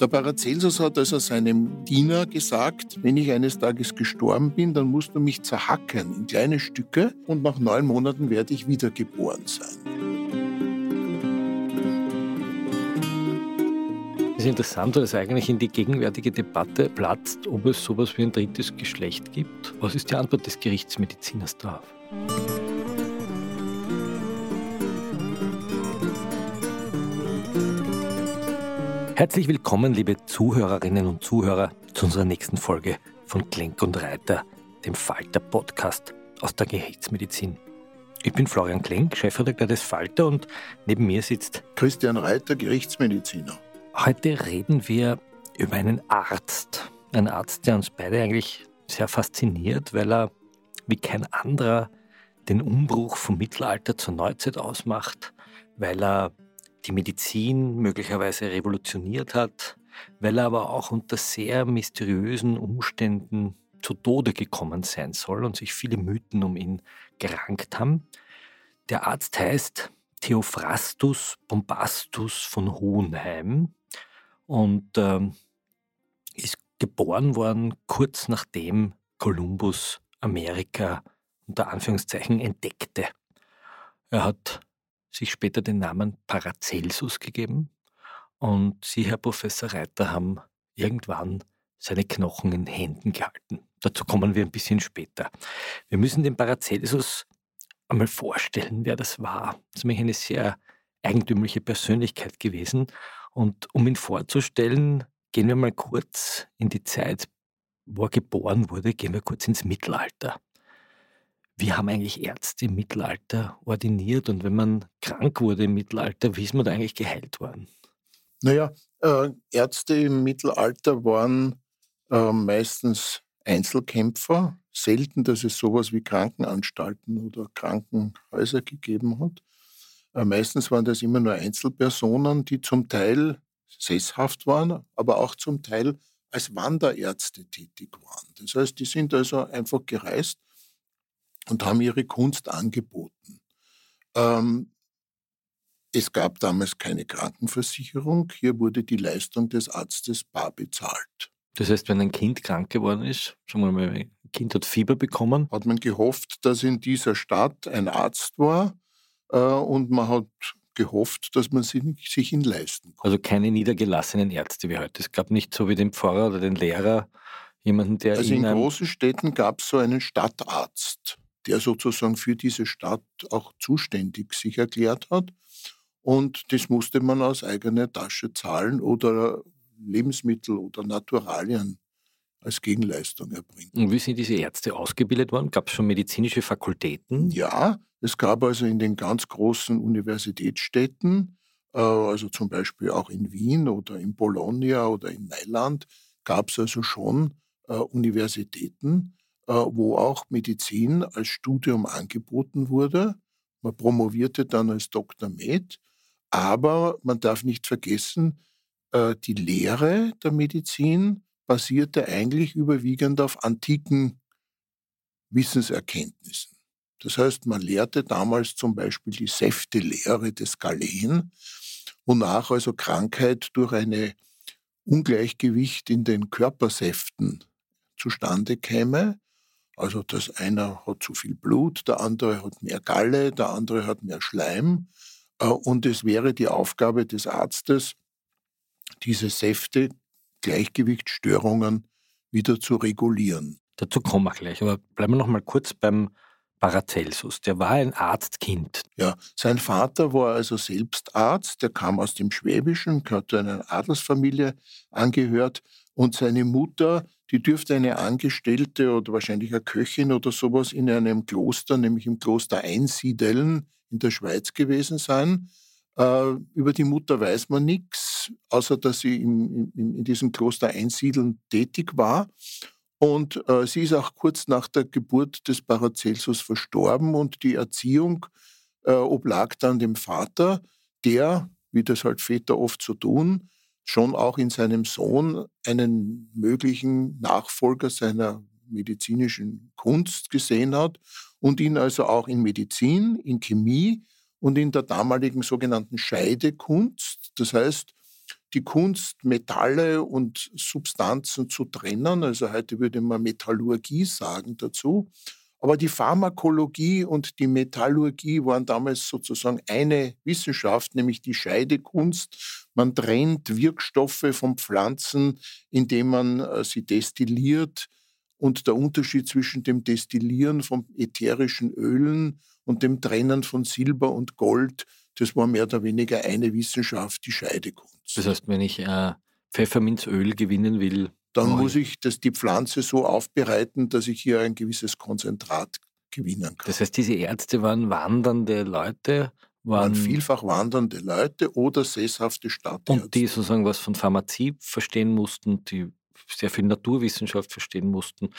Der Paracelsus hat also seinem Diener gesagt, wenn ich eines Tages gestorben bin, dann musst du mich zerhacken in kleine Stücke und nach neun Monaten werde ich wiedergeboren sein. Es ist interessant, es eigentlich in die gegenwärtige Debatte platzt, ob es sowas wie ein drittes Geschlecht gibt. Was ist die Antwort des Gerichtsmediziners darauf? Herzlich willkommen, liebe Zuhörerinnen und Zuhörer, zu unserer nächsten Folge von Klenk und Reiter, dem Falter Podcast aus der Gerichtsmedizin. Ich bin Florian Klenk, Chefredakteur des Falter und neben mir sitzt Christian Reiter, Gerichtsmediziner. Heute reden wir über einen Arzt. Ein Arzt, der uns beide eigentlich sehr fasziniert, weil er wie kein anderer den Umbruch vom Mittelalter zur Neuzeit ausmacht, weil er die Medizin möglicherweise revolutioniert hat, weil er aber auch unter sehr mysteriösen Umständen zu Tode gekommen sein soll und sich viele Mythen um ihn gerankt haben. Der Arzt heißt Theophrastus Bombastus von Hohenheim und ähm, ist geboren worden kurz nachdem Kolumbus Amerika unter Anführungszeichen entdeckte. Er hat sich später den Namen Paracelsus gegeben. Und Sie, Herr Professor Reiter, haben irgendwann seine Knochen in Händen gehalten. Dazu kommen wir ein bisschen später. Wir müssen den Paracelsus einmal vorstellen, wer das war. Das ist nämlich eine sehr eigentümliche Persönlichkeit gewesen. Und um ihn vorzustellen, gehen wir mal kurz in die Zeit, wo er geboren wurde, gehen wir kurz ins Mittelalter. Wie haben eigentlich Ärzte im Mittelalter ordiniert und wenn man krank wurde im Mittelalter, wie ist man da eigentlich geheilt worden? Naja, äh, Ärzte im Mittelalter waren äh, meistens Einzelkämpfer. Selten, dass es sowas wie Krankenanstalten oder Krankenhäuser gegeben hat. Äh, meistens waren das immer nur Einzelpersonen, die zum Teil sesshaft waren, aber auch zum Teil als Wanderärzte tätig waren. Das heißt, die sind also einfach gereist und haben ihre Kunst angeboten. Ähm, es gab damals keine Krankenversicherung. Hier wurde die Leistung des Arztes bar bezahlt. Das heißt, wenn ein Kind krank geworden ist, sagen wir mal, ein Kind hat Fieber bekommen. Hat man gehofft, dass in dieser Stadt ein Arzt war äh, und man hat gehofft, dass man sich, sich ihn leisten kann. Also keine niedergelassenen Ärzte wie heute. Es gab nicht so wie den Pfarrer oder den Lehrer jemanden, der. Also in großen Städten gab es so einen Stadtarzt der sozusagen für diese Stadt auch zuständig sich erklärt hat. Und das musste man aus eigener Tasche zahlen oder Lebensmittel oder Naturalien als Gegenleistung erbringen. Und wie sind diese Ärzte ausgebildet worden? Gab es schon medizinische Fakultäten? Ja, es gab also in den ganz großen Universitätsstädten, äh, also zum Beispiel auch in Wien oder in Bologna oder in Mailand, gab es also schon äh, Universitäten, wo auch Medizin als Studium angeboten wurde. Man promovierte dann als Dr. Med, aber man darf nicht vergessen, äh, die Lehre der Medizin basierte eigentlich überwiegend auf antiken Wissenserkenntnissen. Das heißt, man lehrte damals zum Beispiel die Säftelehre des Galen, wonach also Krankheit durch eine Ungleichgewicht in den Körpersäften zustande käme. Also das einer hat zu viel Blut, der andere hat mehr Galle, der andere hat mehr Schleim. Äh, und es wäre die Aufgabe des Arztes, diese Säfte, Gleichgewichtsstörungen wieder zu regulieren. Dazu kommen wir gleich, aber bleiben wir noch mal kurz beim Paracelsus. Der war ein Arztkind. Ja, sein Vater war also selbst Arzt, der kam aus dem Schwäbischen, hat einer Adelsfamilie angehört Und seine Mutter, die dürfte eine Angestellte oder wahrscheinlich eine Köchin oder sowas in einem Kloster, nämlich im Kloster Einsiedeln in der Schweiz gewesen sein. Äh, über die Mutter weiß man nichts, außer dass sie in, in, in diesem Kloster Einsiedeln tätig war. Und äh, sie ist auch kurz nach der Geburt des Paracelsus verstorben und die Erziehung äh, oblag dann dem Vater, der, wie das halt Väter oft so tun, schon auch in seinem Sohn einen möglichen Nachfolger seiner medizinischen Kunst gesehen hat und ihn also auch in Medizin, in Chemie und in der damaligen sogenannten Scheidekunst, das heißt die Kunst, Metalle und Substanzen zu trennen, also heute würde man Metallurgie sagen dazu, aber die Pharmakologie und die Metallurgie waren damals sozusagen eine Wissenschaft, nämlich die Scheidekunst. Man trennt Wirkstoffe von Pflanzen, indem man äh, sie destilliert. Und der Unterschied zwischen dem Destillieren von ätherischen Ölen und dem Trennen von Silber und Gold, das war mehr oder weniger eine Wissenschaft, die Scheidekunst. Das heißt, wenn ich äh, Pfefferminzöl gewinnen will, dann muss ich das, die Pflanze so aufbereiten, dass ich hier ein gewisses Konzentrat gewinnen kann. Das heißt, diese Ärzte waren wandernde Leute? Waren, waren vielfach wandernde Leute oder sesshafte Stadtärzte. Und die sozusagen was von Pharmazie verstehen mussten, die sehr viel Naturwissenschaft verstehen mussten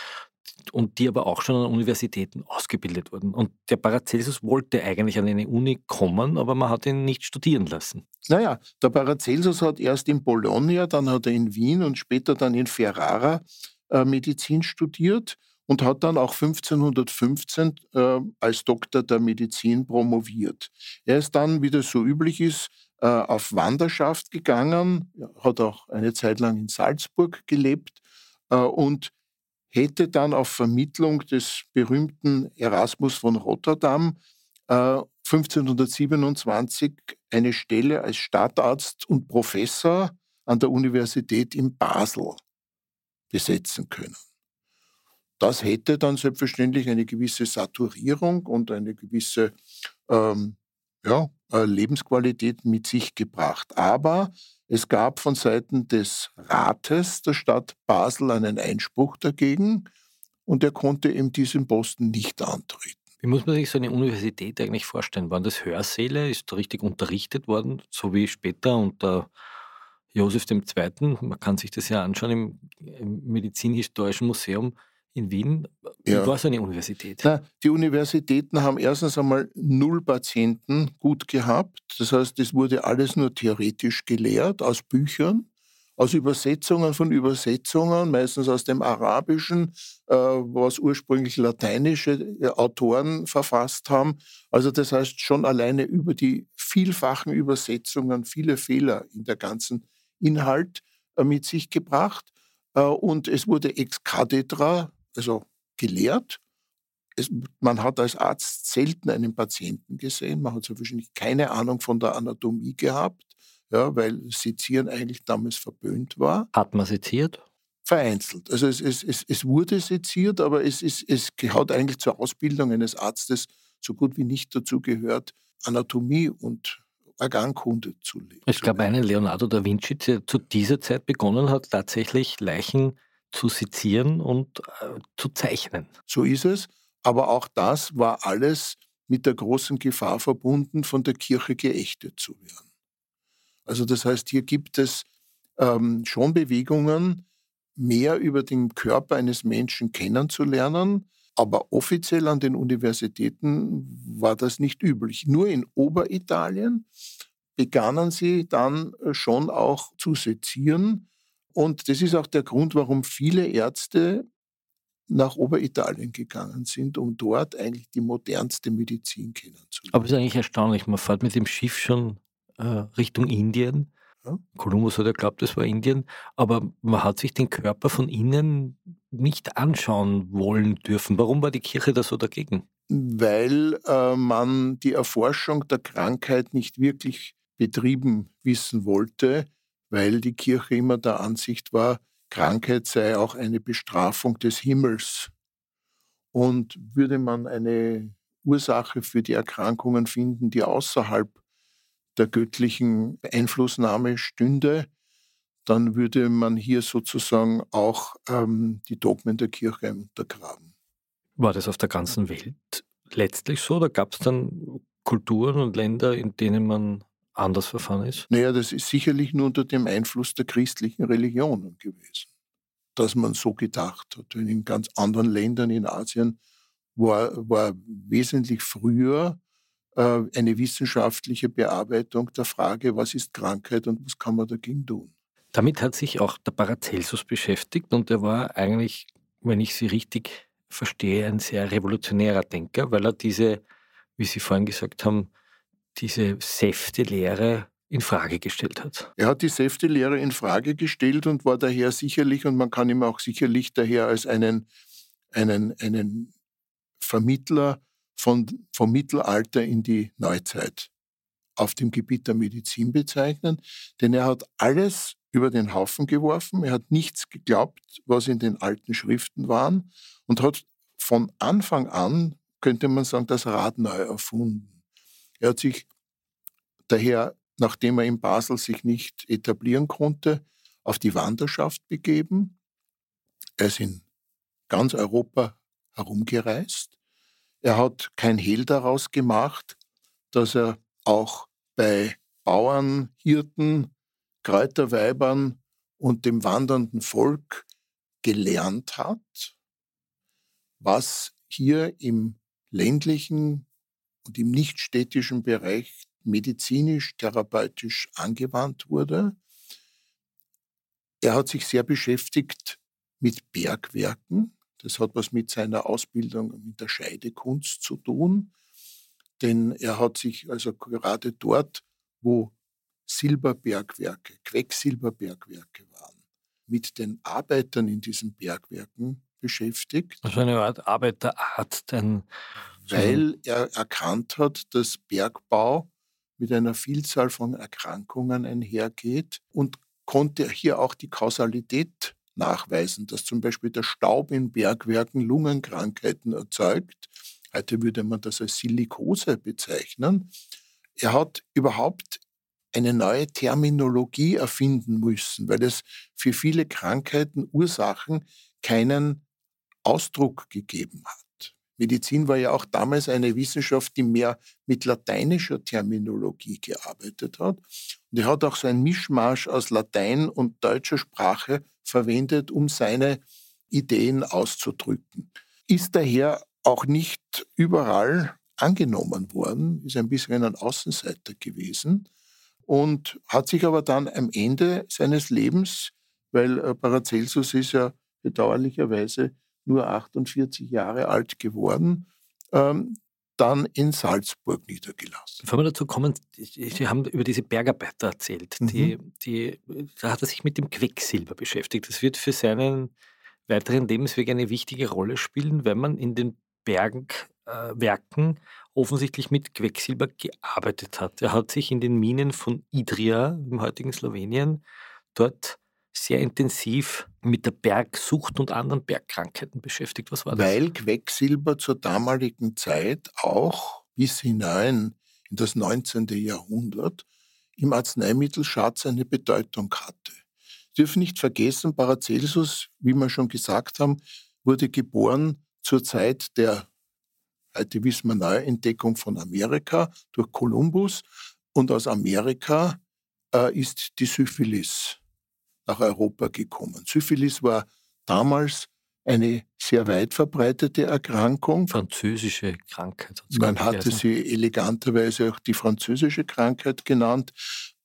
und die aber auch schon an Universitäten ausgebildet wurden. Und der Paracelsus wollte eigentlich an eine Uni kommen, aber man hat ihn nicht studieren lassen. Naja, der Paracelsus hat erst in Bologna, dann hat er in Wien und später dann in Ferrara äh, Medizin studiert und hat dann auch 1515 äh, als Doktor der Medizin promoviert. Er ist dann, wie das so üblich ist, äh, auf Wanderschaft gegangen, hat auch eine Zeit lang in Salzburg gelebt äh, und hätte dann auf Vermittlung des berühmten Erasmus von Rotterdam äh, 1527 eine Stelle als Stadtarzt und Professor an der Universität in Basel besetzen können. Das hätte dann selbstverständlich eine gewisse Saturierung und eine gewisse ähm, ja, äh, Lebensqualität mit sich gebracht. Aber es gab von Seiten des Rates der Stadt Basel einen Einspruch dagegen und er konnte eben diesen Posten nicht antreten. Wie muss man sich so eine Universität eigentlich vorstellen? Waren das Hörsäle? Ist da richtig unterrichtet worden, so wie später unter Josef II.? Man kann sich das ja anschauen im, im Medizinhistorischen Museum in Wien. Wie ja. war so eine Universität? Na, die Universitäten haben erstens einmal null Patienten gut gehabt. Das heißt, es wurde alles nur theoretisch gelehrt aus Büchern, aus Übersetzungen von Übersetzungen, meistens aus dem Arabischen, äh, was ursprünglich lateinische äh, Autoren verfasst haben. Also das heißt schon alleine über die vielfachen Übersetzungen viele Fehler in der ganzen Inhalt äh, mit sich gebracht. Und es wurde ex cathedra also gelehrt. Es, man hat als Arzt selten einen Patienten gesehen. Man hat so wahrscheinlich keine Ahnung von der Anatomie gehabt, ja, weil Sezieren eigentlich damals verböhnt war. Hat man seziert? Vereinzelt. Also es, es, es, es wurde seziert, aber es, es, es hat eigentlich zur Ausbildung eines Arztes so gut wie nicht dazu gehört, Anatomie und Organkunde zu lesen. Ich glaube, einen Leonardo da Vinci, der zu dieser Zeit begonnen hat, tatsächlich Leichen zu sezieren und äh, zu zeichnen. So ist es. Aber auch das war alles mit der großen Gefahr verbunden, von der Kirche geächtet zu werden. Also das heißt, hier gibt es ähm, schon Bewegungen, mehr über den Körper eines Menschen kennenzulernen, aber offiziell an den Universitäten war das nicht üblich. Nur in Oberitalien begannen sie dann äh, schon auch zu sezieren und das ist auch der Grund, warum viele Ärzte nach Oberitalien gegangen sind, um dort eigentlich die modernste Medizin kennenzulernen. Aber es ist eigentlich erstaunlich, man fährt mit dem Schiff schon äh, Richtung Indien. Ja? Kolumbus hat ja glaubt, das war Indien, aber man hat sich den Körper von innen nicht anschauen wollen dürfen. Warum war die Kirche da so dagegen? Weil äh, man die Erforschung der Krankheit nicht wirklich betrieben wissen wollte weil die Kirche immer der Ansicht war, Krankheit sei auch eine Bestrafung des Himmels. Und würde man eine Ursache für die Erkrankungen finden, die außerhalb der göttlichen Einflussnahme stünde, dann würde man hier sozusagen auch ähm, die Dogmen der Kirche untergraben. War das auf der ganzen Welt letztlich so? Oder gab es dann Kulturen und Länder, in denen man anders verfahren ist? Naja, das ist sicherlich nur unter dem Einfluss der christlichen Religionen gewesen, dass man so gedacht hat. in ganz anderen Ländern in Asien war, war wesentlich früher äh, eine wissenschaftliche Bearbeitung der Frage, was ist Krankheit und was kann man dagegen tun. Damit hat sich auch der Paracelsus beschäftigt und er war eigentlich, wenn ich Sie richtig verstehe, ein sehr revolutionärer Denker, weil er diese, wie Sie vorhin gesagt haben, diese Säftelehre in Frage gestellt hat. Er hat die Säftelehre in Frage gestellt und war daher sicherlich, und man kann ihm auch sicherlich daher als einen, einen, einen Vermittler von, vom Mittelalter in die Neuzeit auf dem Gebiet der Medizin bezeichnen, denn er hat alles über den Haufen geworfen, er hat nichts geglaubt, was in den alten Schriften waren und hat von Anfang an, könnte man sagen, das Rad neu erfunden. Er hat sich daher, nachdem er in Basel sich nicht etablieren konnte, auf die Wanderschaft begeben. Er ist in ganz Europa herumgereist. Er hat kein Hehl daraus gemacht, dass er auch bei Bauern, Hirten, Kräuterweibern und dem wandernden Volk gelernt hat, was hier im ländlichen und im nichtstädtischen Bereich medizinisch, therapeutisch angewandt wurde. Er hat sich sehr beschäftigt mit Bergwerken. Das hat was mit seiner Ausbildung mit der Scheidekunst zu tun. Denn er hat sich also gerade dort, wo Silberbergwerke, Quecksilberbergwerke waren, mit den Arbeitern in diesen Bergwerken beschäftigt. Also eine Art Arbeiterarzt, ein weil er erkannt hat, dass Bergbau mit einer Vielzahl von Erkrankungen einhergeht und konnte hier auch die Kausalität nachweisen, dass zum Beispiel der Staub in Bergwerken Lungenkrankheiten erzeugt. Heute würde man das als Silikose bezeichnen. Er hat überhaupt eine neue Terminologie erfinden müssen, weil es für viele Krankheiten, Ursachen keinen Ausdruck gegeben hat. Medizin war ja auch damals eine Wissenschaft, die mehr mit lateinischer Terminologie gearbeitet hat. Und er hat auch so ein Mischmasch aus Latein und deutscher Sprache verwendet, um seine Ideen auszudrücken. Ist daher auch nicht überall angenommen worden, ist ein bisschen ein Außenseiter gewesen und hat sich aber dann am Ende seines Lebens, weil Paracelsus ist ja bedauerlicherweise nur 48 Jahre alt geworden, ähm, dann in Salzburg niedergelassen. Bevor wir dazu kommen, Sie haben über diese Bergarbeiter erzählt. Mhm. Die, die, da hat er sich mit dem Quecksilber beschäftigt. Das wird für seinen weiteren Lebensweg eine wichtige Rolle spielen, wenn man in den Bergwerken äh, offensichtlich mit Quecksilber gearbeitet hat. Er hat sich in den Minen von Idria im heutigen Slowenien dort sehr intensiv mit der Bergsucht und anderen Bergkrankheiten beschäftigt. Was war das? Weil Quecksilber zur damaligen Zeit auch bis hinein in das 19. Jahrhundert im Arzneimittelschatz eine Bedeutung hatte. Sie dürfen nicht vergessen, Paracelsus, wie wir schon gesagt haben, wurde geboren zur Zeit der, heute wissen wir, Neuentdeckung von Amerika durch Kolumbus. Und aus Amerika äh, ist die Syphilis nach Europa gekommen. Syphilis war damals eine sehr weit verbreitete Erkrankung. Französische Krankheit. Man hatte sie eleganterweise auch die französische Krankheit genannt.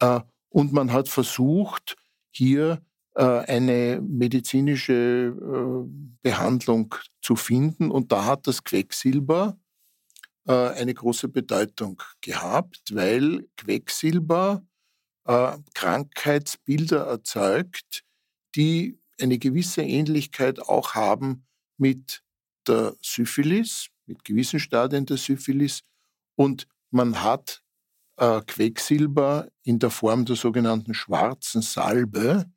Äh, und man hat versucht, hier äh, eine medizinische äh, Behandlung zu finden. Und da hat das Quecksilber eine große Bedeutung gehabt, weil Quecksilber äh, Krankheitsbilder erzeugt, die eine gewisse Ähnlichkeit auch haben mit der Syphilis, mit gewissen Stadien der Syphilis. Und man hat äh, Quecksilber in der Form der sogenannten schwarzen Salbe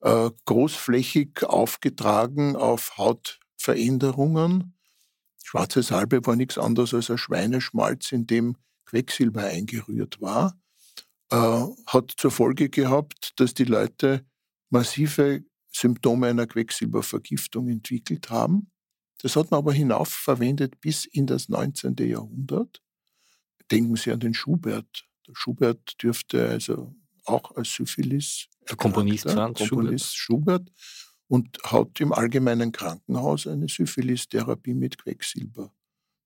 äh, großflächig aufgetragen auf Hautveränderungen. Schwarze Salbe war nichts anderes als ein Schweineschmalz, in dem Quecksilber eingerührt war äh, hat zur Folge gehabt, dass die Leute massive Symptome einer Quecksilbervergiftung entwickelt haben. Das hat man aber hinauf verwendet bis in das 19. Jahrhundert. Denken Sie an den Schubert. Der Schubert dürfte also auch als Syphilis. Der Komponist Franz Komponist Schubert. Schubert und hat im allgemeinen Krankenhaus eine Syphilis-Therapie mit Quecksilber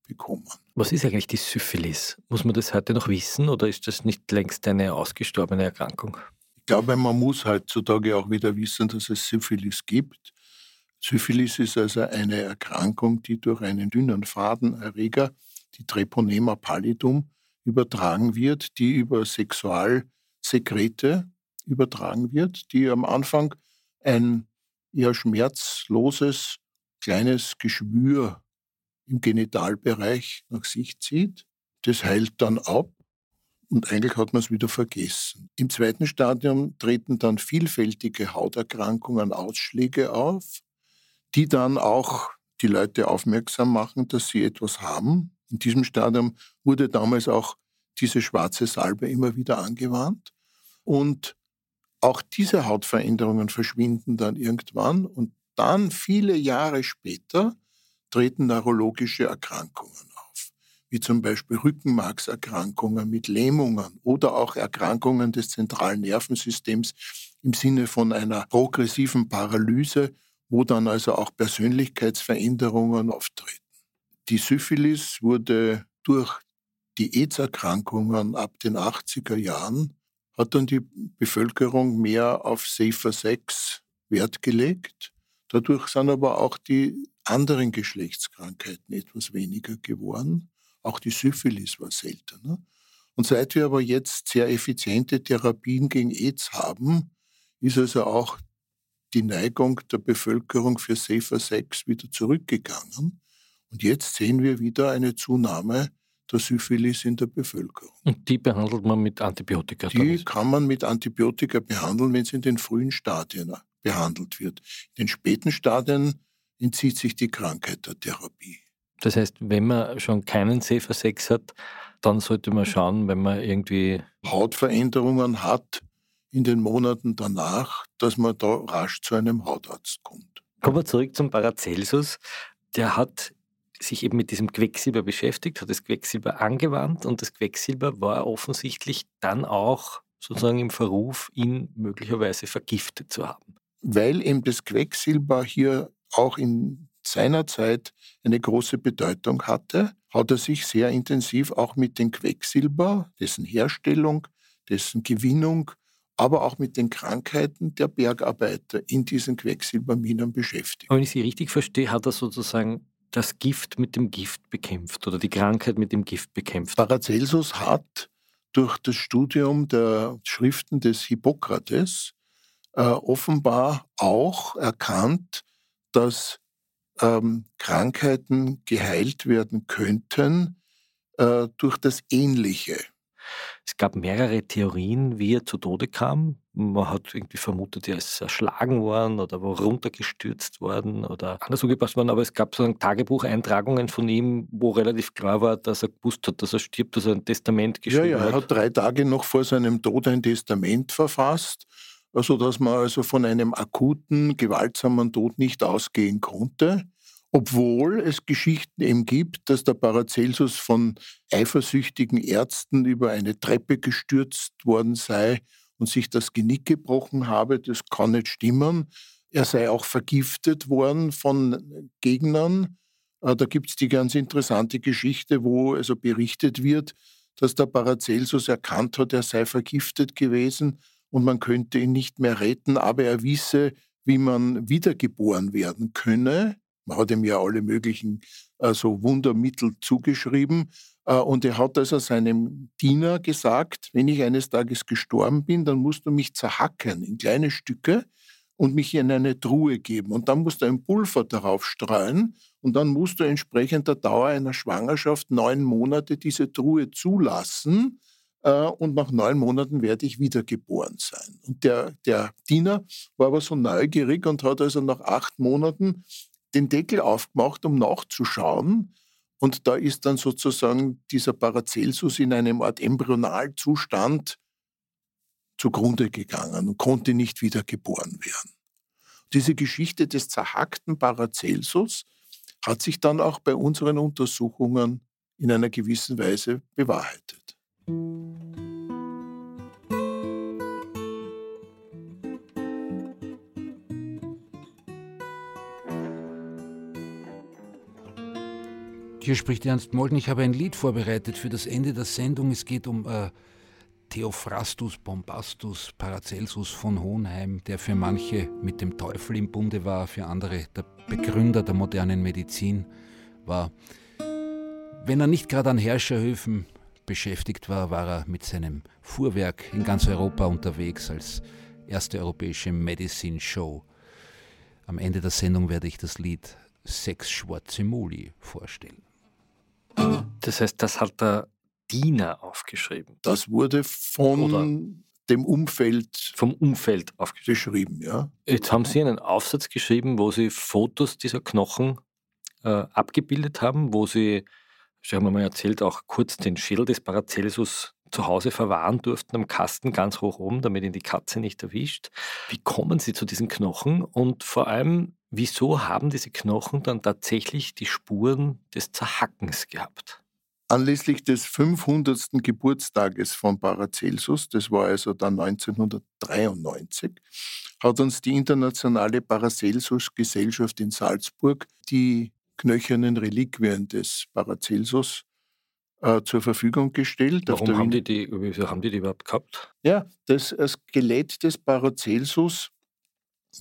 bekommen. Was ist eigentlich die Syphilis? Muss man das heute noch wissen oder ist das nicht längst eine ausgestorbene Erkrankung? Ich glaube, man muss heutzutage auch wieder wissen, dass es Syphilis gibt. Syphilis ist also eine Erkrankung, die durch einen dünnen Fadenerreger, die Treponema pallidum, übertragen wird, die über Sexualsekrete übertragen wird, die am Anfang ein eher schmerzloses kleines Geschwür im Genitalbereich nach sich zieht. Das heilt dann ab und eigentlich hat man es wieder vergessen. Im zweiten Stadium treten dann vielfältige Hauterkrankungen, Ausschläge auf, die dann auch die Leute aufmerksam machen, dass sie etwas haben. In diesem Stadium wurde damals auch diese schwarze Salbe immer wieder angewandt. Und auch diese Hautveränderungen verschwinden dann irgendwann und dann viele Jahre später treten neurologische Erkrankungen auf, wie zum Beispiel Rückenmarkserkrankungen mit Lähmungen oder auch Erkrankungen des zentralen Nervensystems im Sinne von einer progressiven Paralyse, wo dann also auch Persönlichkeitsveränderungen auftreten. Die Syphilis wurde durch die AIDS-Erkrankungen ab den 80er Jahren hat dann die Bevölkerung mehr auf Safer Sex Wert gelegt. Dadurch sind aber auch die anderen Geschlechtskrankheiten etwas weniger geworden. Auch die Syphilis war seltener. Und seit wir aber jetzt sehr effiziente Therapien gegen AIDS haben, ist also auch die Neigung der Bevölkerung für Safer Sex wieder zurückgegangen. Und jetzt sehen wir wieder eine Zunahme der Syphilis in der Bevölkerung. Und die behandelt man mit Antibiotika? Die kann man mit Antibiotika behandeln, wenn sie in den frühen Stadien behandelt wird. In den späten Stadien entzieht sich die Krankheit der Therapie. Das heißt, wenn man schon keinen Safer Sex hat, dann sollte man schauen, wenn man irgendwie Hautveränderungen hat in den Monaten danach, dass man da rasch zu einem Hautarzt kommt. Kommen wir zurück zum Paracelsus. Der hat sich eben mit diesem Quecksilber beschäftigt, hat das Quecksilber angewandt und das Quecksilber war offensichtlich dann auch sozusagen im Verruf, ihn möglicherweise vergiftet zu haben. Weil eben das Quecksilber hier auch in seiner Zeit eine große Bedeutung hatte, hat er sich sehr intensiv auch mit dem Quecksilber, dessen Herstellung, dessen Gewinnung, aber auch mit den Krankheiten der Bergarbeiter in diesen Quecksilberminen beschäftigt. wenn ich Sie richtig verstehe, hat er sozusagen das Gift mit dem Gift bekämpft oder die Krankheit mit dem Gift bekämpft. Paracelsus hat durch das Studium der Schriften des Hippokrates äh, offenbar auch erkannt, dass ähm, Krankheiten geheilt werden könnten äh, durch das Ähnliche. Es gab mehrere Theorien, wie er zu Tode kam. Man hat irgendwie vermutet, er ist erschlagen worden oder war runtergestürzt worden oder anders angepasst worden. Aber es gab so Tagebucheintragungen von ihm, wo relativ klar war, dass er gewusst hat, dass er stirbt, dass er ein Testament geschrieben hat. Ja, ja, er hat drei Tage noch vor seinem Tod ein Testament verfasst, sodass man also von einem akuten, gewaltsamen Tod nicht ausgehen konnte. Obwohl es Geschichten eben gibt, dass der Paracelsus von eifersüchtigen Ärzten über eine Treppe gestürzt worden sei und sich das Genick gebrochen habe, das kann nicht stimmen. Er sei auch vergiftet worden von Gegnern. Äh, da gibt es die ganz interessante Geschichte, wo also berichtet wird, dass der Paracelsus erkannt hat, er sei vergiftet gewesen und man könnte ihn nicht mehr retten, aber er wisse, wie man wiedergeboren werden könne. Man hat ihm ja alle möglichen also Wundermittel zugeschrieben. Äh, und er hat also seinem Diener gesagt, wenn ich eines Tages gestorben bin, dann musst du mich zerhacken in kleine Stücke und mich in eine Truhe geben. Und dann musst du ein Pulver darauf streuen und dann musst du entsprechend der Dauer einer Schwangerschaft neun Monate diese Truhe zulassen. Äh, und nach neun Monaten werde ich wiedergeboren sein. Und der, der Diener war aber so neugierig und hat also nach acht Monaten den Deckel aufgemacht, um nachzuschauen. Und da ist dann sozusagen dieser Paracelsus in einem Art Embryonalzustand zugrunde gegangen und konnte nicht wieder geboren werden. Diese Geschichte des zerhackten Paracelsus hat sich dann auch bei unseren Untersuchungen in einer gewissen Weise bewahrheitet. Hier spricht Ernst Molden. Ich habe ein Lied vorbereitet für das Ende der Sendung. Es geht um äh, Theophrastus Bombastus Paracelsus von Hohenheim, der für manche mit dem Teufel im Bunde war, für andere der Begründer der modernen Medizin war. Wenn er nicht gerade an Herrscherhöfen beschäftigt war, war er mit seinem Fuhrwerk in ganz Europa unterwegs als erste europäische Medicine Show. Am Ende der Sendung werde ich das Lied Sechs schwarze Muli vorstellen. Das heißt, das hat der Diener aufgeschrieben. Das wurde von Oder dem Umfeld vom Umfeld aufgeschrieben. Ja. Jetzt haben Sie einen Aufsatz geschrieben, wo Sie Fotos dieser Knochen äh, abgebildet haben, wo Sie, Sie haben mir mal erzählt, auch kurz den Schädel des Paracelsus zu Hause verwahren durften am Kasten ganz hoch oben, damit ihn die Katze nicht erwischt. Wie kommen Sie zu diesen Knochen und vor allem, wieso haben diese Knochen dann tatsächlich die Spuren des Zerhackens gehabt? Anlässlich des 500. Geburtstages von Paracelsus, das war also dann 1993, hat uns die internationale Paracelsus-Gesellschaft in Salzburg die knöchernen Reliquien des Paracelsus äh, zur Verfügung gestellt. Warum haben die, die, wieso haben die die überhaupt gehabt? Ja, das Skelett des Paracelsus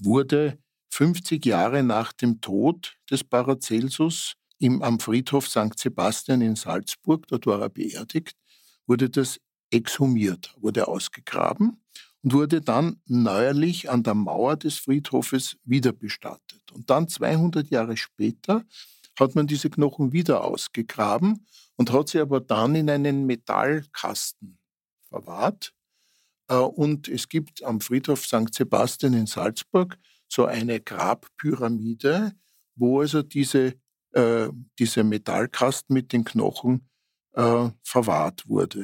wurde 50 Jahre nach dem Tod des Paracelsus im, am Friedhof St. Sebastian in Salzburg, dort war er beerdigt, wurde das exhumiert, wurde ausgegraben und wurde dann neuerlich an der Mauer des Friedhofes wieder bestattet. Und dann 200 Jahre später hat man diese Knochen wieder ausgegraben und hat sie aber dann in einen Metallkasten verwahrt. Äh, und es gibt am Friedhof St. Sebastian in Salzburg so eine Grabpyramide, wo also diese, äh, dieser Metallkasten mit den Knochen äh, verwahrt wurde.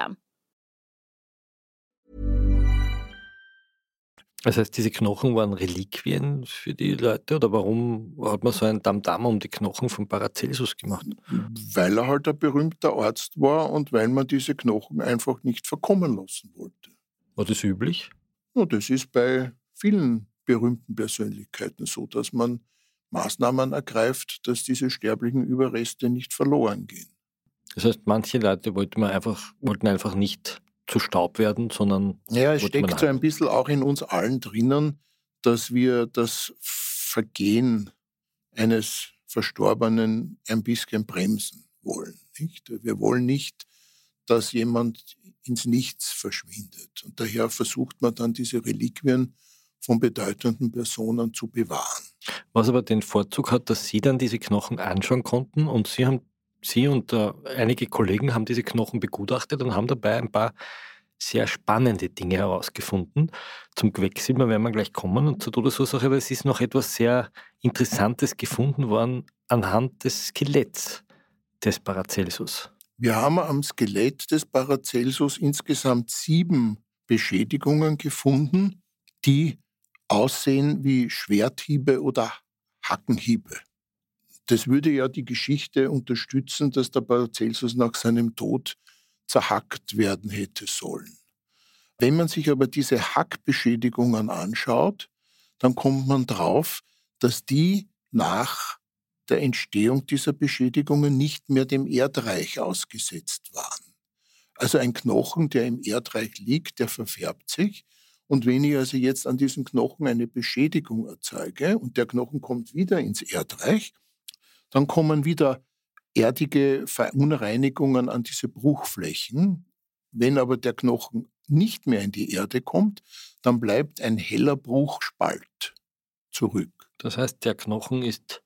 Das heißt, diese Knochen waren Reliquien für die Leute oder warum hat man so ein Damm-Damm um die Knochen von Paracelsus gemacht? Weil er halt ein berühmter Arzt war und weil man diese Knochen einfach nicht verkommen lassen wollte. War das üblich? Ja, das ist bei vielen berühmten Persönlichkeiten so, dass man Maßnahmen ergreift, dass diese sterblichen Überreste nicht verloren gehen. Das heißt, manche Leute wollten, einfach, wollten einfach nicht zu Staub werden, sondern. Ja, es steckt so ein bisschen auch in uns allen drinnen, dass wir das Vergehen eines Verstorbenen ein bisschen bremsen wollen. Nicht? Wir wollen nicht, dass jemand ins Nichts verschwindet. Und daher versucht man dann diese Reliquien von bedeutenden Personen zu bewahren. Was aber den Vorzug hat, dass Sie dann diese Knochen anschauen konnten und Sie haben Sie und äh, einige Kollegen haben diese Knochen begutachtet und haben dabei ein paar sehr spannende Dinge herausgefunden. Zum Quecksilber werden wir gleich kommen und zur Todesursache, aber es ist noch etwas sehr Interessantes gefunden worden anhand des Skeletts des Paracelsus. Wir haben am Skelett des Paracelsus insgesamt sieben Beschädigungen gefunden, die aussehen wie Schwerthiebe oder Hackenhiebe. Das würde ja die Geschichte unterstützen, dass der Paracelsus nach seinem Tod zerhackt werden hätte sollen. Wenn man sich aber diese Hackbeschädigungen anschaut, dann kommt man drauf, dass die nach der Entstehung dieser Beschädigungen nicht mehr dem Erdreich ausgesetzt waren. Also ein Knochen, der im Erdreich liegt, der verfärbt sich. Und wenn ich also jetzt an diesem Knochen eine Beschädigung erzeuge und der Knochen kommt wieder ins Erdreich, dann kommen wieder erdige Verunreinigungen an diese Bruchflächen. Wenn aber der Knochen nicht mehr in die Erde kommt, dann bleibt ein heller Bruchspalt zurück. Das heißt, der Knochen ist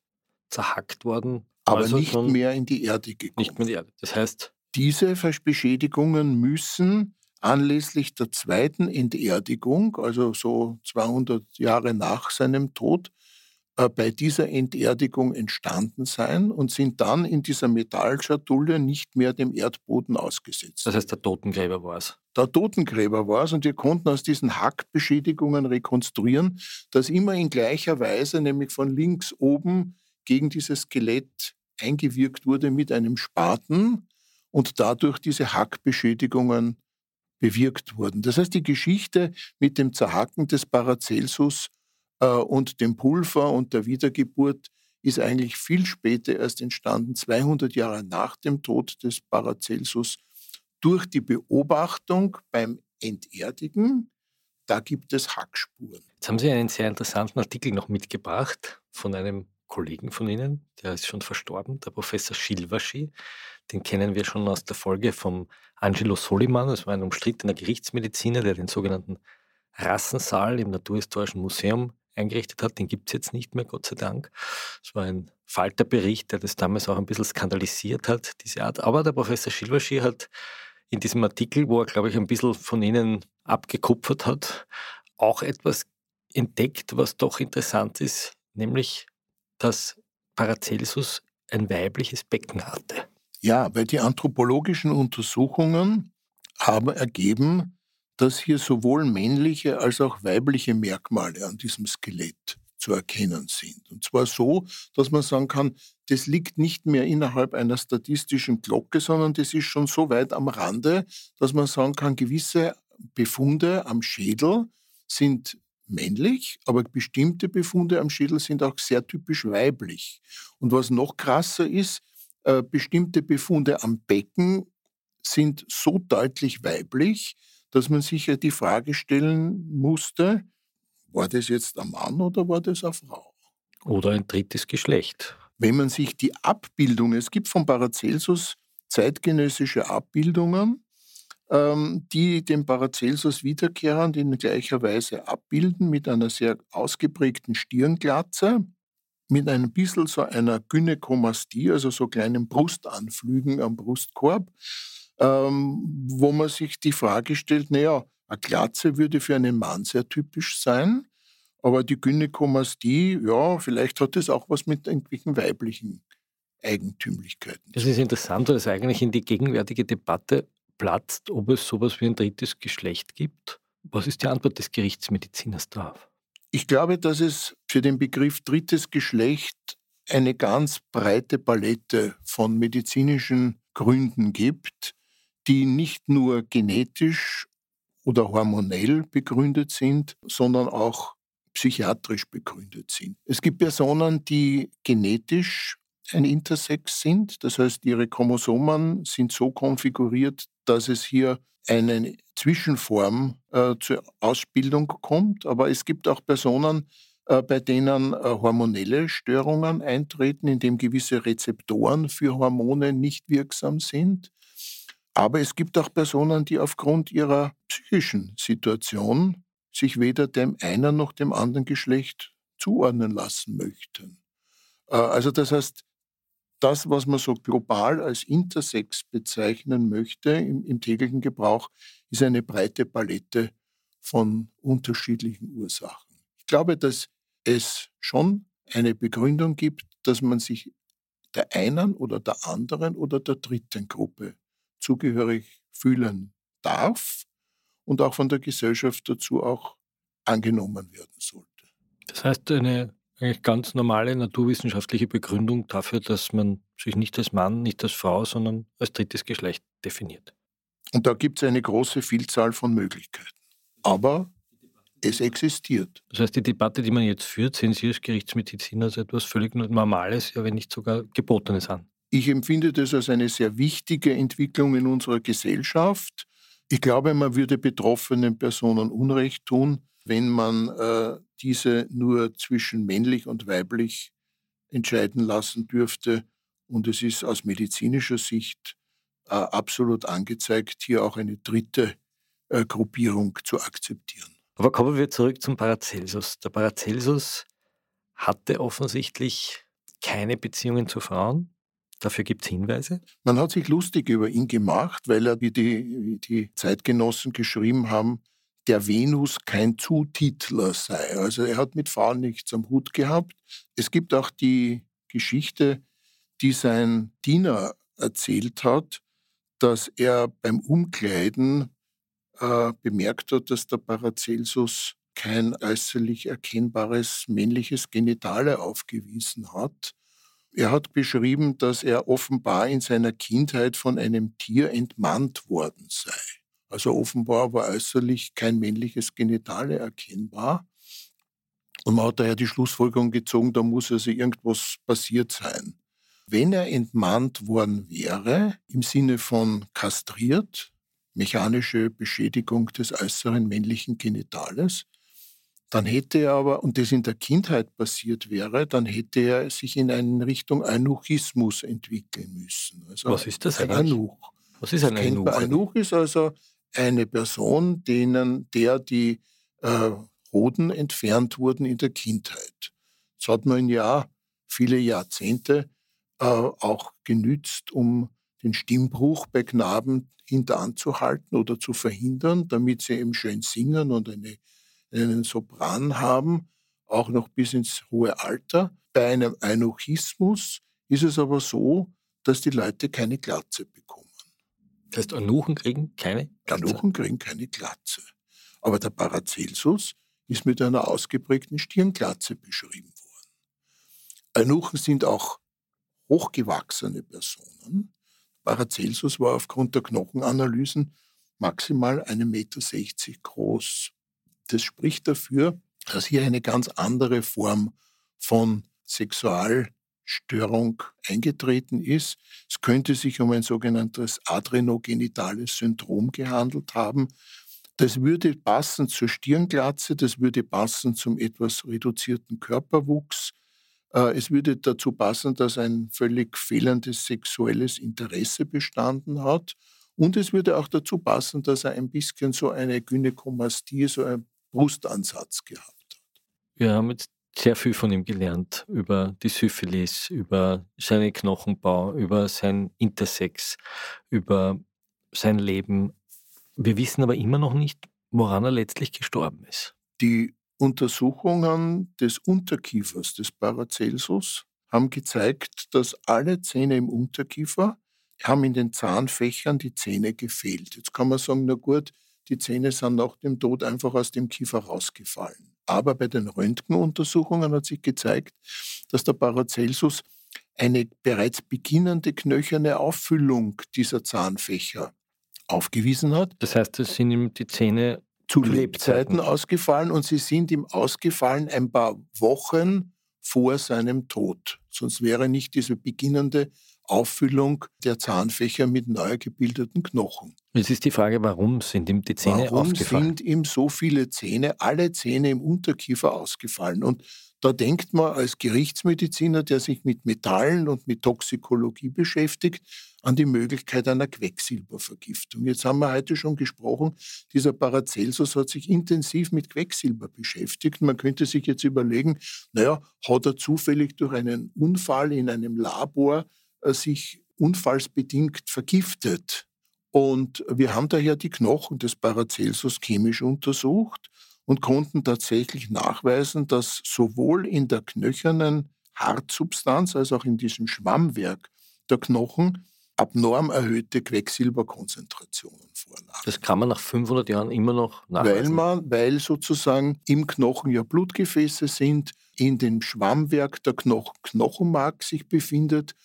zerhackt worden. Aber also nicht mehr in die Erde gekommen. Nicht mehr in die Erde. Das heißt. Diese Beschädigungen müssen anlässlich der zweiten Enterdigung, also so 200 Jahre nach seinem Tod, bei dieser Enterdigung entstanden sein und sind dann in dieser Metallschatulle nicht mehr dem Erdboden ausgesetzt. Das heißt, der Totengräber war es. Der Totengräber war es und wir konnten aus diesen Hackbeschädigungen rekonstruieren, dass immer in gleicher Weise, nämlich von links oben, gegen dieses Skelett eingewirkt wurde mit einem Spaten und dadurch diese Hackbeschädigungen bewirkt wurden. Das heißt, die Geschichte mit dem Zerhacken des Paracelsus äh, und dem Pulver und der Wiedergeburt ist eigentlich viel später erst entstanden, 200 Jahre nach dem Tod des Paracelsus, durch die Beobachtung beim Enterdigen. Da gibt es Hackspuren. Jetzt haben Sie einen sehr interessanten Artikel noch mitgebracht von einem Kollegen von Ihnen, der ist schon verstorben, der Professor Schilvaschi. Den kennen wir schon aus der Folge vom Angelo Soliman. Das war ein umstrittener Gerichtsmediziner, der den sogenannten Rassensaal im Naturhistorischen Museum eingerichtet hat. Den gibt es jetzt nicht mehr, Gott sei Dank. Es war ein Falterbericht, der das damals auch ein bisschen skandalisiert hat, diese Art. Aber der Professor Schilvaschi hat in diesem Artikel, wo er, glaube ich, ein bisschen von Ihnen abgekupfert hat, auch etwas entdeckt, was doch interessant ist, nämlich, dass Paracelsus ein weibliches Becken hatte. Ja, weil die anthropologischen Untersuchungen haben ergeben, dass hier sowohl männliche als auch weibliche Merkmale an diesem Skelett zu erkennen sind. Und zwar so, dass man sagen kann, das liegt nicht mehr innerhalb einer statistischen Glocke, sondern das ist schon so weit am Rande, dass man sagen kann, gewisse Befunde am Schädel sind männlich, aber bestimmte Befunde am Schädel sind auch sehr typisch weiblich. Und was noch krasser ist, äh, bestimmte Befunde am Becken sind so deutlich weiblich, dass man sich ja die Frage stellen musste, war das jetzt ein Mann oder war das eine Frau? Oder ein drittes Geschlecht. Wenn man sich die Abbildung, es gibt von Paracelsus zeitgenössische Abbildungen, ähm, die den Paracelsus wiederkehrend in gleicher Weise abbilden, mit einer sehr ausgeprägten Stirnglatze, mit einem bisschen so einer Gynäkomastie, also so kleinen Brustanflügen am Brustkorb, ähm, wo man sich die Frage stellt, naja, eine Glatze würde für einen Mann sehr typisch sein, aber die Gynäkomastie, ja, vielleicht hat das auch was mit irgendwelchen weiblichen Eigentümlichkeiten. Das ist interessant, weil es eigentlich in die gegenwärtige Debatte platzt, ob es sowas wie ein drittes Geschlecht gibt. Was ist die Antwort des Gerichtsmediziners darauf? Ich glaube, dass es für den Begriff drittes Geschlecht eine ganz breite Palette von medizinischen Gründen gibt, die nicht nur genetisch oder hormonell begründet sind, sondern auch psychiatrisch begründet sind. Es gibt Personen, die genetisch ein Intersex sind, das heißt, ihre Chromosomen sind so konfiguriert, dass es hier eine Zwischenform äh, zur Ausbildung kommt. Aber es gibt auch Personen, äh, bei denen äh, hormonelle Störungen eintreten, indem gewisse Rezeptoren für Hormone nicht wirksam sind. Aber es gibt auch Personen, die aufgrund ihrer psychischen Situation sich weder dem einen noch dem anderen Geschlecht zuordnen lassen möchten. Äh, also das heißt, das, was man so global als Intersex bezeichnen möchte im, im täglichen Gebrauch, ist eine breite Palette von unterschiedlichen Ursachen. Ich glaube, dass es schon eine Begründung gibt, dass man sich der einen oder der anderen oder der dritten Gruppe zugehörig fühlen darf und auch von der Gesellschaft dazu auch angenommen werden sollte. Das heißt, eine eigentlich ganz normale naturwissenschaftliche Begründung dafür, dass man sich nicht als Mann, nicht als Frau, sondern als drittes Geschlecht definiert. Und da gibt es eine große Vielzahl von Möglichkeiten. Aber es existiert. Das heißt, die Debatte, die man jetzt führt, sehen Sie als Gerichtsmediziner als etwas völlig Normales, ja wenn nicht sogar Gebotenes an? Ich empfinde das als eine sehr wichtige Entwicklung in unserer Gesellschaft. Ich glaube, man würde betroffenen Personen Unrecht tun, wenn man äh, diese nur zwischen männlich und weiblich entscheiden lassen dürfte. Und es ist aus medizinischer Sicht äh, absolut angezeigt, hier auch eine dritte äh, Gruppierung zu akzeptieren. Aber kommen wir zurück zum Paracelsus. Der Paracelsus hatte offensichtlich keine Beziehungen zu Frauen. Dafür gibt es Hinweise? Man hat sich lustig über ihn gemacht, weil er, wie die, wie die Zeitgenossen geschrieben haben, der Venus kein Zutitler sei. Also er hat mit Frauen nichts am Hut gehabt. Es gibt auch die Geschichte, die sein Diener erzählt hat, dass er beim Umkleiden äh, bemerkt hat, dass der Paracelsus kein äußerlich erkennbares männliches Genitale aufgewiesen hat. Er hat beschrieben, dass er offenbar in seiner Kindheit von einem Tier entmannt worden sei. Also offenbar war äußerlich kein männliches Genitale erkennbar. Und man hat daher die Schlussfolgerung gezogen, da muss also irgendwas passiert sein. Wenn er entmannt worden wäre, im Sinne von kastriert, mechanische Beschädigung des äußeren männlichen Genitales, dann hätte er aber, und das in der Kindheit passiert wäre, dann hätte er sich in eine Richtung Eunuchismus entwickeln müssen. Also Was ist das ein Eunuch? Was ist ein Eunuch? Ein Eunuch ist also eine Person, denen der die äh, Hoden entfernt wurden in der Kindheit. Das hat man ja viele Jahrzehnte äh, auch genützt, um den Stimmbruch bei Knaben hinteranzuhalten oder zu verhindern, damit sie eben schön singen und eine, einen Sopran haben, auch noch bis ins hohe Alter. Bei einem Eunuchismus ist es aber so, dass die Leute keine Glatze bekommen. Das heißt, Eunuchen kriegen keine Glatze? Eunuchen kriegen keine Glatze. Aber der Paracelsus ist mit einer ausgeprägten Stirnglatze beschrieben worden. Eunuchen sind auch hochgewachsene Personen. Paracelsus war aufgrund der Knochenanalysen maximal 1,60 Meter groß. Das spricht dafür, dass hier eine ganz andere Form von Sexualstörung eingetreten ist. Es könnte sich um ein sogenanntes adrenogenitales Syndrom gehandelt haben. Das würde passen zur Stirnglatze, das würde passen zum etwas reduzierten Körperwuchs, äh, es würde dazu passen, dass ein völlig fehlendes sexuelles Interesse bestanden hat. Und es würde auch dazu passen, dass er ein bisschen so eine Gynäkomastie, so einen Brustansatz gehabt hat. Wir haben jetzt sehr viel von ihm gelernt über die Syphilis, über seinen Knochenbau, über sein Intersex, über sein Leben. Wir wissen aber immer noch nicht, woran er letztlich gestorben ist. Die Untersuchungen des Unterkiefers des Paracelsus haben gezeigt, dass alle Zähne im Unterkiefer haben in den Zahnfächern die Zähne gefehlt. Jetzt kann man sagen, na gut, die Zähne sind nach dem Tod einfach aus dem Kiefer rausgefallen. Aber bei den Röntgenuntersuchungen hat sich gezeigt, dass der Paracelsus eine bereits beginnende knöcherne Auffüllung dieser Zahnfächer aufgewiesen hat. Das heißt, es sind ihm die Zähne zu Lebzeiten ausgefallen und sie sind ihm ausgefallen ein paar Wochen vor seinem Tod. Sonst wäre nicht diese beginnende Auffüllung der Zahnfächer mit neu gebildeten Knochen. Jetzt ist die Frage, warum sind ihm die Zähne warum ausgefallen? Warum sind ihm so viele Zähne, alle Zähne im Unterkiefer ausgefallen? Und da denkt man als Gerichtsmediziner, der sich mit Metallen und mit Toxikologie beschäftigt, an die Möglichkeit einer Quecksilbervergiftung. Jetzt haben wir heute schon gesprochen, dieser Paracelsus hat sich intensiv mit Quecksilber beschäftigt. Man könnte sich jetzt überlegen, naja, hat er zufällig durch einen Unfall in einem Labor sich unfallsbedingt vergiftet? Und wir haben daher die Knochen des Paracelsus chemisch untersucht und konnten tatsächlich nachweisen, dass sowohl in der knöchernen Hartsubstanz als auch in diesem Schwammwerk der Knochen abnorm erhöhte Quecksilberkonzentrationen vorlagen. Das kann man nach 500 Jahren immer noch nachweisen? Weil, man, weil sozusagen im Knochen ja Blutgefäße sind, in dem Schwammwerk der Knoch Knochenmark sich befindet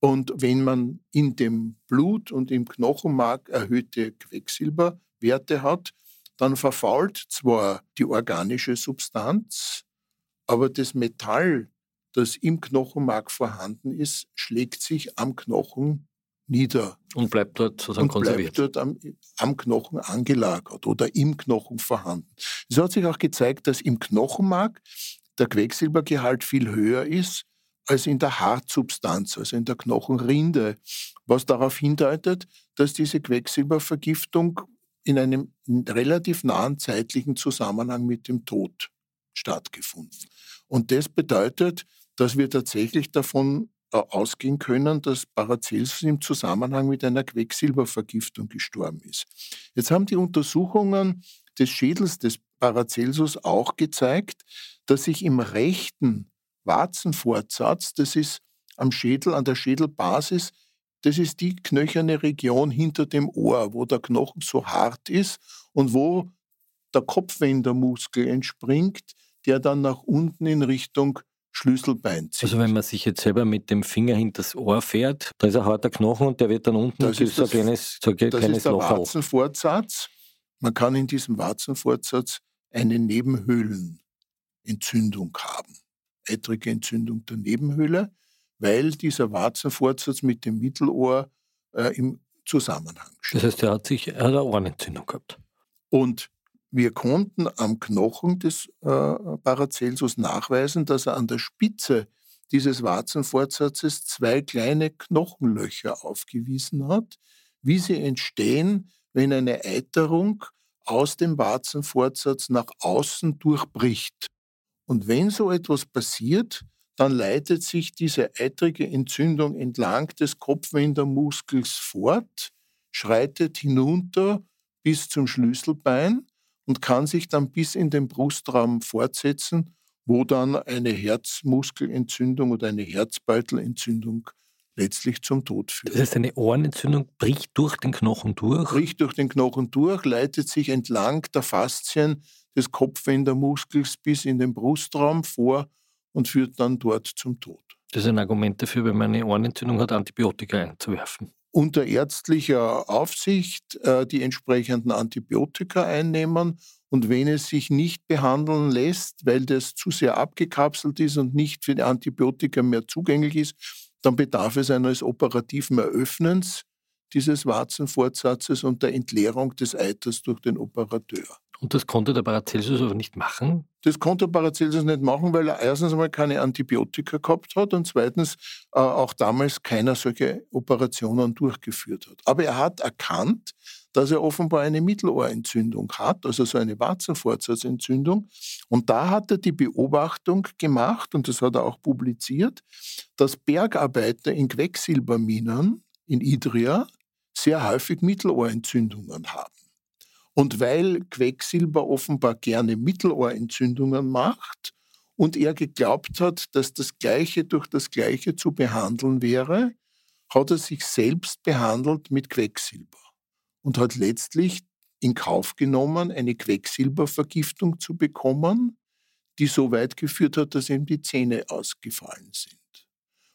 und wenn man in dem Blut und im Knochenmark erhöhte Quecksilberwerte hat, dann verfault zwar die organische Substanz, aber das Metall das im Knochenmark vorhanden ist, schlägt sich am Knochen nieder. Und bleibt dort sozusagen und konserviert. bleibt dort am, am, Knochen angelagert oder im Knochen vorhanden. Es hat sich auch gezeigt, dass im Knochenmark der Quecksilbergehalt viel höher ist als in der Hartsubstanz, also in der Knochenrinde, was darauf hindeutet, dass diese Quecksilbervergiftung in einem relativ nahen zeitlichen Zusammenhang mit dem Tod stattgefunden. Und das bedeutet, dass wir tatsächlich davon äh, ausgehen können, dass Paracelsus im Zusammenhang mit einer Quecksilbervergiftung gestorben ist. Jetzt haben die Untersuchungen des Schädels des Paracelsus auch gezeigt, dass sich im rechten Warzenfortsatz, das ist am Schädel, an der Schädelbasis, das ist die knöcherne Region hinter dem Ohr, wo der Knochen so hart ist und wo der Kopfwendermuskel entspringt, der dann nach unten in Richtung Schlüsselbein zieht. Also wenn man sich jetzt selber mit dem Finger hinter das Ohr fährt, da ist ein harter Knochen und der wird dann unten das ist so ein kleines, so das kleines ist der Loch Warzenfortsatz. Man kann in diesem Warzenfortsatz eine Nebenhöhlenentzündung haben. Eitrige Entzündung der Nebenhöhle, weil dieser Warzenfortsatz mit dem Mittelohr äh, im Zusammenhang steht. Das heißt, er hat sich er hat eine Ohrenentzündung gehabt. Und wir konnten am Knochen des äh, Paracelsus nachweisen, dass er an der Spitze dieses Warzenfortsatzes zwei kleine Knochenlöcher aufgewiesen hat, wie sie entstehen, wenn eine Eiterung aus dem Warzenfortsatz nach außen durchbricht. Und wenn so etwas passiert, dann leitet sich diese eitrige Entzündung entlang des Kopfwendermuskels fort, schreitet hinunter bis zum Schlüsselbein und kann sich dann bis in den Brustraum fortsetzen, wo dann eine Herzmuskelentzündung oder eine Herzbeutelentzündung letztlich zum Tod führt. Das heißt, eine Ohrenentzündung bricht durch den Knochen durch? Bricht durch den Knochen durch, leitet sich entlang der Faszien des Kopfwendermuskels bis in den Brustraum vor und führt dann dort zum Tod. Das ist ein Argument dafür, wenn man eine Ohrenentzündung hat, Antibiotika einzuwerfen unter ärztlicher Aufsicht äh, die entsprechenden Antibiotika einnehmen. Und wenn es sich nicht behandeln lässt, weil das zu sehr abgekapselt ist und nicht für die Antibiotika mehr zugänglich ist, dann bedarf es eines operativen Eröffnens dieses Warzenfortsatzes und der Entleerung des Eiters durch den Operateur. Und das konnte der Paracelsus aber nicht machen? Das konnte Paracelsus nicht machen, weil er erstens einmal keine Antibiotika gehabt hat und zweitens äh, auch damals keiner solche Operationen durchgeführt hat. Aber er hat erkannt, dass er offenbar eine Mittelohrentzündung hat, also so eine Warzenfortsatzentzündung. Und da hat er die Beobachtung gemacht, und das hat er auch publiziert, dass Bergarbeiter in Quecksilberminen in Idria sehr häufig Mittelohrentzündungen haben. Und weil Quecksilber offenbar gerne Mittelohrentzündungen macht und er geglaubt hat, dass das Gleiche durch das Gleiche zu behandeln wäre, hat er sich selbst behandelt mit Quecksilber und hat letztlich in Kauf genommen, eine Quecksilbervergiftung zu bekommen, die so weit geführt hat, dass ihm die Zähne ausgefallen sind.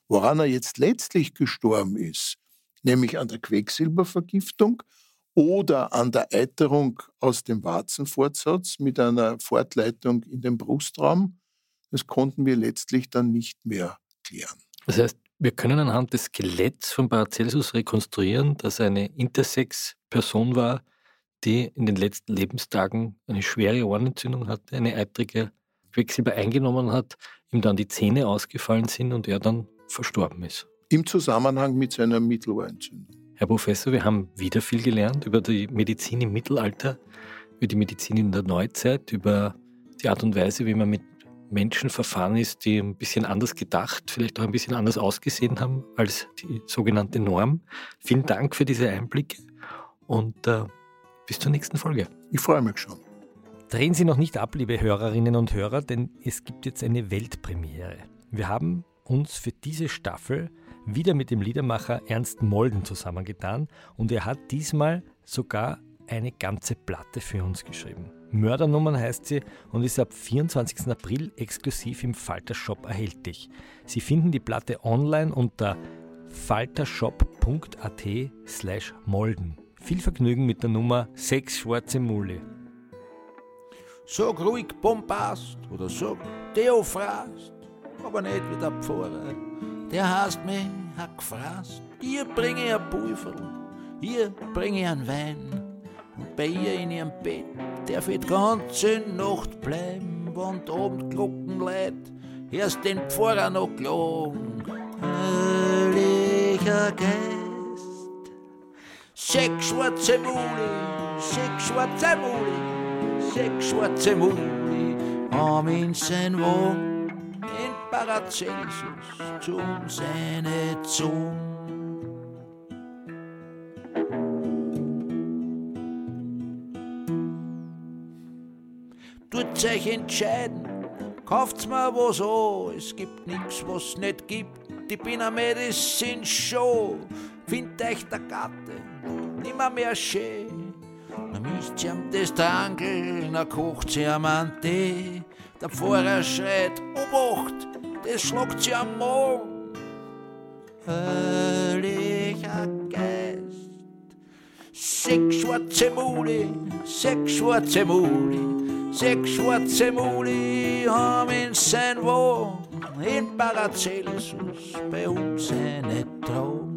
Woran er jetzt letztlich gestorben ist, nämlich an der Quecksilbervergiftung, oder an der Eiterung aus dem Warzenfortsatz mit einer Fortleitung in den Brustraum. Das konnten wir letztlich dann nicht mehr klären. Das heißt, wir können anhand des Skeletts von Paracelsus rekonstruieren, dass er eine Intersex-Person war, die in den letzten Lebenstagen eine schwere Ohrenentzündung hatte, eine eitrige Quecksilber eingenommen hat, ihm dann die Zähne ausgefallen sind und er dann verstorben ist. Im Zusammenhang mit seiner Mittelohrentzündung. Herr Professor, wir haben wieder viel gelernt über die Medizin im Mittelalter, über die Medizin in der Neuzeit, über die Art und Weise, wie man mit Menschen verfahren ist, die ein bisschen anders gedacht, vielleicht auch ein bisschen anders ausgesehen haben als die sogenannte Norm. Vielen Dank für diese Einblicke und äh, bis zur nächsten Folge. Ich freue mich schon. Drehen Sie noch nicht ab, liebe Hörerinnen und Hörer, denn es gibt jetzt eine Weltpremiere. Wir haben uns für diese Staffel wieder mit dem Liedermacher Ernst Molden zusammengetan und er hat diesmal sogar eine ganze Platte für uns geschrieben. Mördernummern heißt sie und ist ab 24. April exklusiv im Falter Shop erhältlich. Sie finden die Platte online unter faltershop.at slash molden. Viel Vergnügen mit der Nummer 6 Schwarze Mule. Sag ruhig Bombast oder sag Theophrast aber nicht wie der Pfarrer. Der heißt mich hat gefrasst. Hier bringe ich ein Pulver, hier bringe ich einen Wein. Und bei ihr in ihrem Bett darf ich die ganze Nacht bleiben, wenn die Abendglocken lädt, erst den Pfarrer noch klagen. Heiliger Geist, sechs schwarze Mule, sechs schwarze Mule, sechs schwarze Mule, haben in sein in Paracelsus zum seine Zunge. Tut euch entscheiden, kauft's mir was an, es gibt nix, was nicht gibt. Ich bin am Medicine Show, find euch der Gatte, nimmer mehr schön. Na müsst ihr am das Trankel, na kocht ihr am Tee. Der Pfarrer schreit, Obacht, das schlagt sie am Magen. Heiliger Geist, sechs schwarze Mule, sechs schwarze Mule, sechs schwarze Mule haben in sein Wagen in Paracelsus bei uns eine Traum.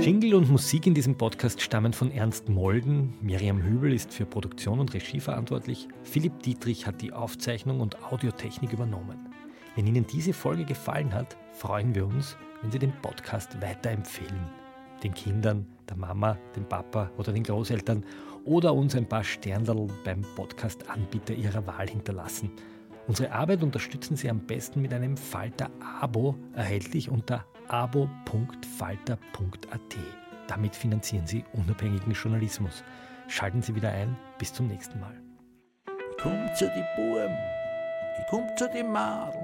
Jingle und Musik in diesem Podcast stammen von Ernst Molden. Miriam Hübel ist für Produktion und Regie verantwortlich. Philipp Dietrich hat die Aufzeichnung und Audiotechnik übernommen. Wenn Ihnen diese Folge gefallen hat, freuen wir uns, wenn Sie den Podcast weiterempfehlen. Den Kindern, der Mama, dem Papa oder den Großeltern oder uns ein paar Sternerl beim Podcast-Anbieter Ihrer Wahl hinterlassen. Unsere Arbeit unterstützen Sie am besten mit einem Falter-Abo, erhältlich unter abo.falter.at. Damit finanzieren Sie unabhängigen Journalismus. Schalten Sie wieder ein. Bis zum nächsten Mal. Ich komm zu die Buben, ich komm zu die Madel,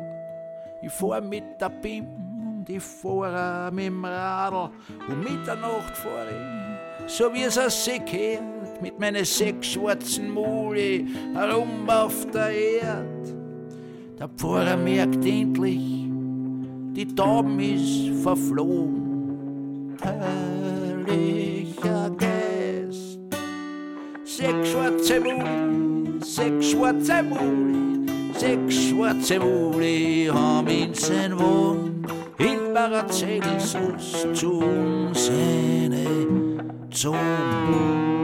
ich fahr mit der Bim und ich fahr mit dem Radl. Um Mitternacht fahr ich, so wie es sich gehört, mit meinen sechs schwarzen Muli herum auf der Erde. Der Pfarrer merkt endlich, die Tauben ist verflogen. Herrlicher Geist, sechs schwarze Muli, sechs schwarze Muli, sechs schwarze Muli haben in sein Wohn, in Paracelsus zum seine Zunge.